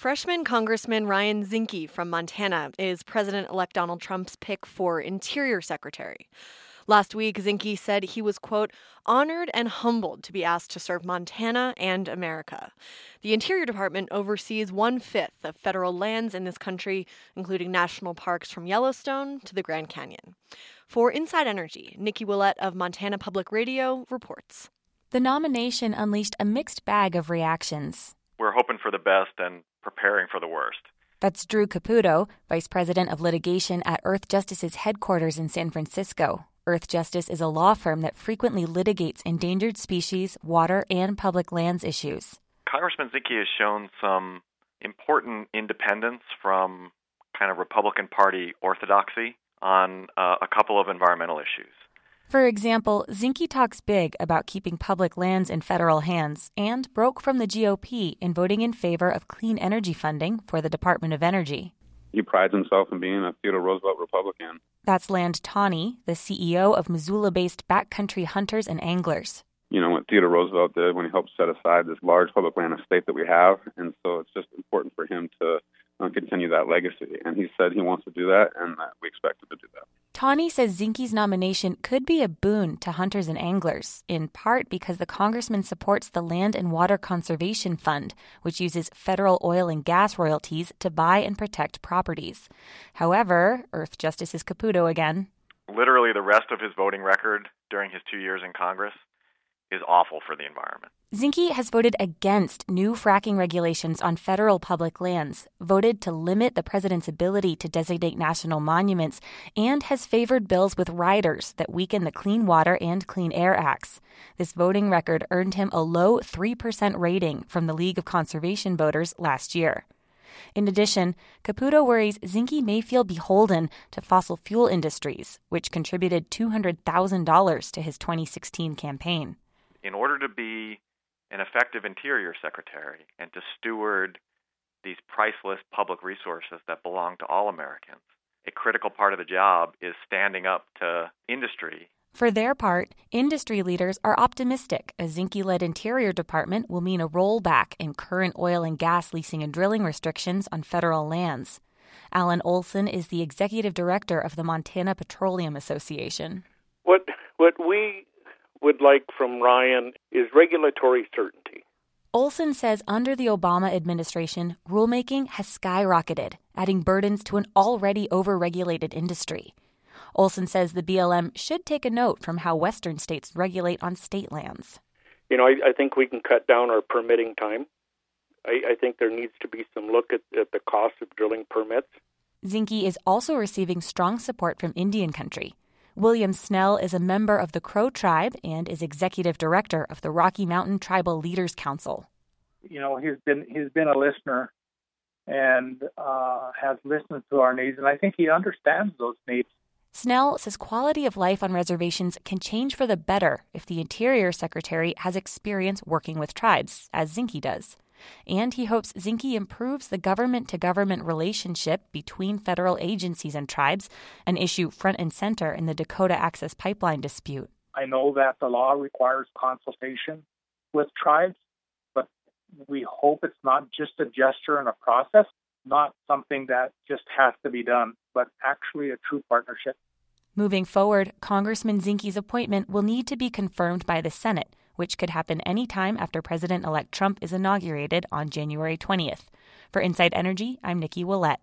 Freshman Congressman Ryan Zinke from Montana is President elect Donald Trump's pick for Interior Secretary. Last week, Zinke said he was, quote, honored and humbled to be asked to serve Montana and America. The Interior Department oversees one fifth of federal lands in this country, including national parks from Yellowstone to the Grand Canyon. For Inside Energy, Nicky Ouellet of Montana Public Radio reports. The nomination unleashed a mixed bag of reactions. We're hoping for the best and preparing for the worst. That's Drew Caputo, Vice President of Litigation at Earthjustice's headquarters in San Francisco. Earthjustice is a law firm that frequently litigates endangered species, water, and public lands issues. Congressman Zinke has shown some important independence from kind of Republican Party orthodoxy on uh, a couple of environmental issues. For example, Zinke talks big about keeping public lands in federal hands and broke from the GOP in voting in favor of clean energy funding for the Department of Energy. He prides himself in being a Theodore Roosevelt Republican. That's Land Tawney, the CEO of Missoula based Backcountry Hunters and Anglers. You know, what Theodore Roosevelt did when he helped set aside this large public land estate that we have. And so it's just important for him to uh, continue that legacy. And he said he wants to do that, and uh, we expect him to do that. Tawney says Zinke's nomination could be a boon to hunters and anglers, in part because the congressman supports the Land and Water Conservation Fund, which uses federal oil and gas royalties to buy and protect properties. However, Earthjustice is Caputo again. Literally, the rest of his voting record during his two years in Congress is awful for the environment. Zinke has voted against new fracking regulations on federal public lands, voted to limit the president's ability to designate national monuments, and has favored bills with riders that weaken the Clean Water and Clean Air Acts. This voting record earned him a low 3% rating from the League of Conservation Voters last year. In addition, Caputo worries Zinke may feel beholden to fossil fuel industries, which contributed $200,000 to his 2016 campaign to be an effective interior secretary and to steward these priceless public resources that belong to all Americans, a critical part of the job is standing up to industry. For their part, industry leaders are optimistic a Zinke led Interior Department will mean a rollback in current oil and gas leasing and drilling restrictions on federal lands. Alan Olson is the executive director of the Montana Petroleum Association. What what we would like from Ryan is regulatory certainty. Olson says under the Obama administration, rulemaking has skyrocketed, adding burdens to an already overregulated industry. Olson says the BLM should take a note from how Western states regulate on state lands. You know, I, I think we can cut down our permitting time. I, I think there needs to be some look at, at the cost of drilling permits. Zinke is also receiving strong support from Indian country. William Snell is a member of the Crow tribe and is executive director of the Rocky Mountain Tribal Leaders Council. You know, he's been he's been a listener and uh, has listened to our needs, and I think he understands those needs. Snell says quality of life on reservations can change for the better if the Interior Secretary has experience working with tribes, as Zinke does and he hopes Zinke improves the government to government relationship between federal agencies and tribes, an issue front and center in the Dakota Access Pipeline dispute. I know that the law requires consultation with tribes, but we hope it's not just a gesture and a process, not something that just has to be done, but actually a true partnership. Moving forward, Congressman Zinke's appointment will need to be confirmed by the Senate, which could happen any time after President elect Trump is inaugurated on January 20th. For Inside Energy, I'm Nicky Ouellet.